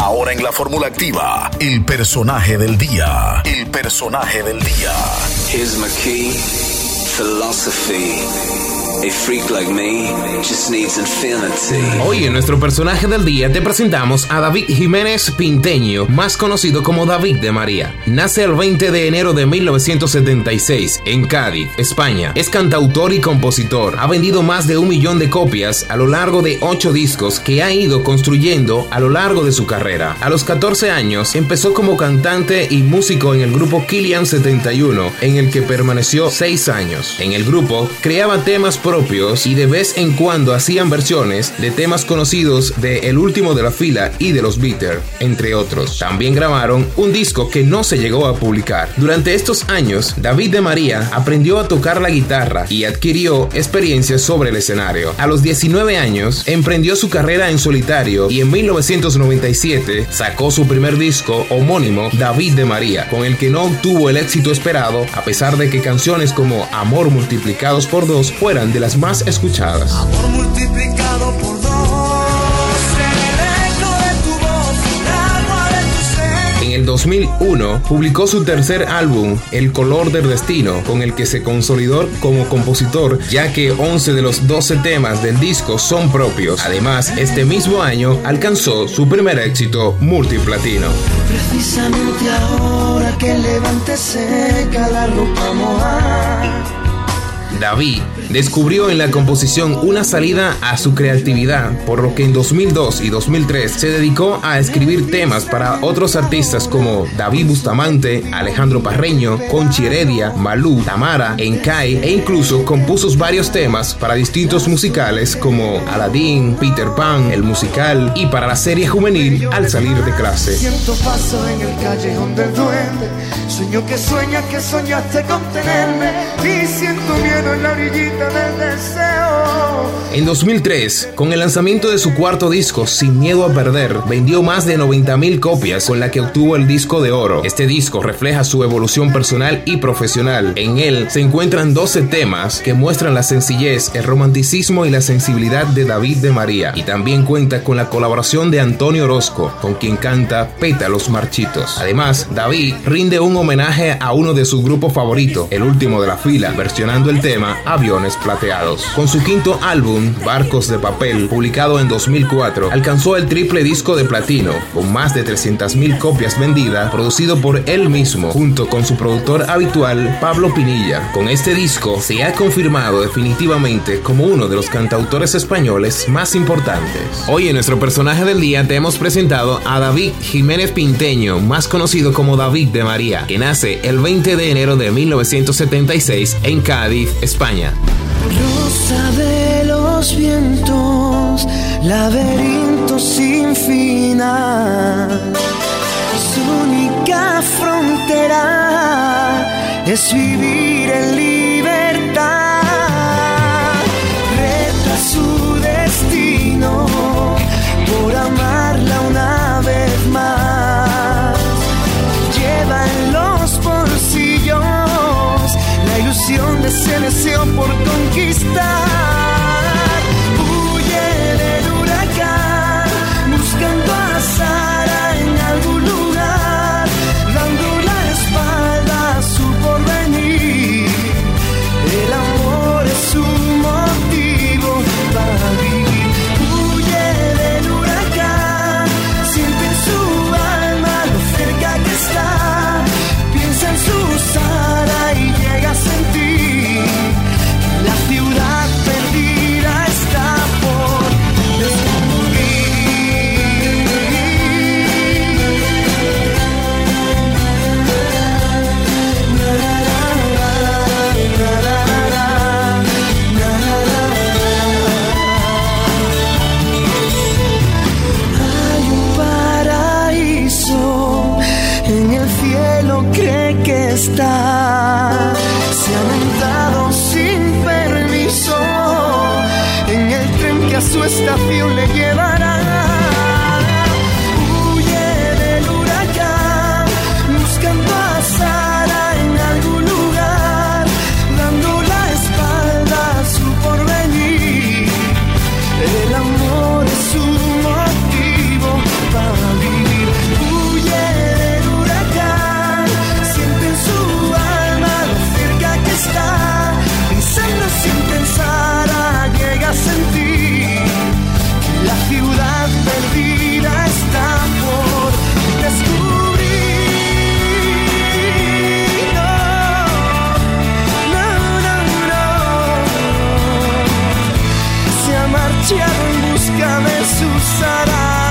Ahora en la fórmula activa, el personaje del día. El personaje del día. Here's my key, philosophy. A freak like me just needs infinity. Hoy en nuestro personaje del día te presentamos a David Jiménez Pinteño, más conocido como David de María. Nace el 20 de enero de 1976 en Cádiz, España. Es cantautor y compositor. Ha vendido más de un millón de copias a lo largo de ocho discos que ha ido construyendo a lo largo de su carrera. A los 14 años empezó como cantante y músico en el grupo Killian 71, en el que permaneció seis años. En el grupo creaba temas propios y de vez en cuando hacían versiones de temas conocidos de El último de la fila y de los Bitter, entre otros. También grabaron un disco que no se llegó a publicar. Durante estos años, David de María aprendió a tocar la guitarra y adquirió experiencia sobre el escenario. A los 19 años, emprendió su carrera en solitario y en 1997 sacó su primer disco homónimo, David de María, con el que no obtuvo el éxito esperado a pesar de que canciones como Amor multiplicados por dos fueran de las más escuchadas. Amor multiplicado por de de. En el 2001 publicó su tercer álbum, El color del destino, con el que se consolidó como compositor, ya que 11 de los 12 temas del disco son propios. Además, este mismo año alcanzó su primer éxito multiplatino. Precisamente ahora que levante seca la ropa mojada. David descubrió en la composición una salida a su creatividad, por lo que en 2002 y 2003 se dedicó a escribir temas para otros artistas como David Bustamante, Alejandro Parreño, Conchi Heredia, Malú, Tamara, Enkai e incluso compuso varios temas para distintos musicales como Aladdin, Peter Pan, el musical y para la serie juvenil Al salir de clase. Siento paso en el callejón del duende. Sueño que sueñas que soñaste con tenerme. Y siento en del deseo. En 2003, con el lanzamiento de su cuarto disco, Sin Miedo a Perder, vendió más de 90.000 copias con la que obtuvo el disco de oro. Este disco refleja su evolución personal y profesional. En él se encuentran 12 temas que muestran la sencillez, el romanticismo y la sensibilidad de David de María. Y también cuenta con la colaboración de Antonio Orozco, con quien canta Pétalos Marchitos. Además, David rinde un homenaje a uno de sus grupos favoritos, el último de la fila, versionando el Aviones Plateados. Con su quinto álbum, Barcos de Papel, publicado en 2004, alcanzó el triple disco de platino, con más de 300.000 copias vendidas, producido por él mismo, junto con su productor habitual, Pablo Pinilla. Con este disco se ha confirmado definitivamente como uno de los cantautores españoles más importantes. Hoy en nuestro personaje del día te hemos presentado a David Jiménez Pinteño, más conocido como David de María, que nace el 20 de enero de 1976 en Cádiz, España. Rosa de los vientos, laberinto sin final. Su única frontera es vivir en libertad. Ese deseo por conquistar. su estación le en busca de sus.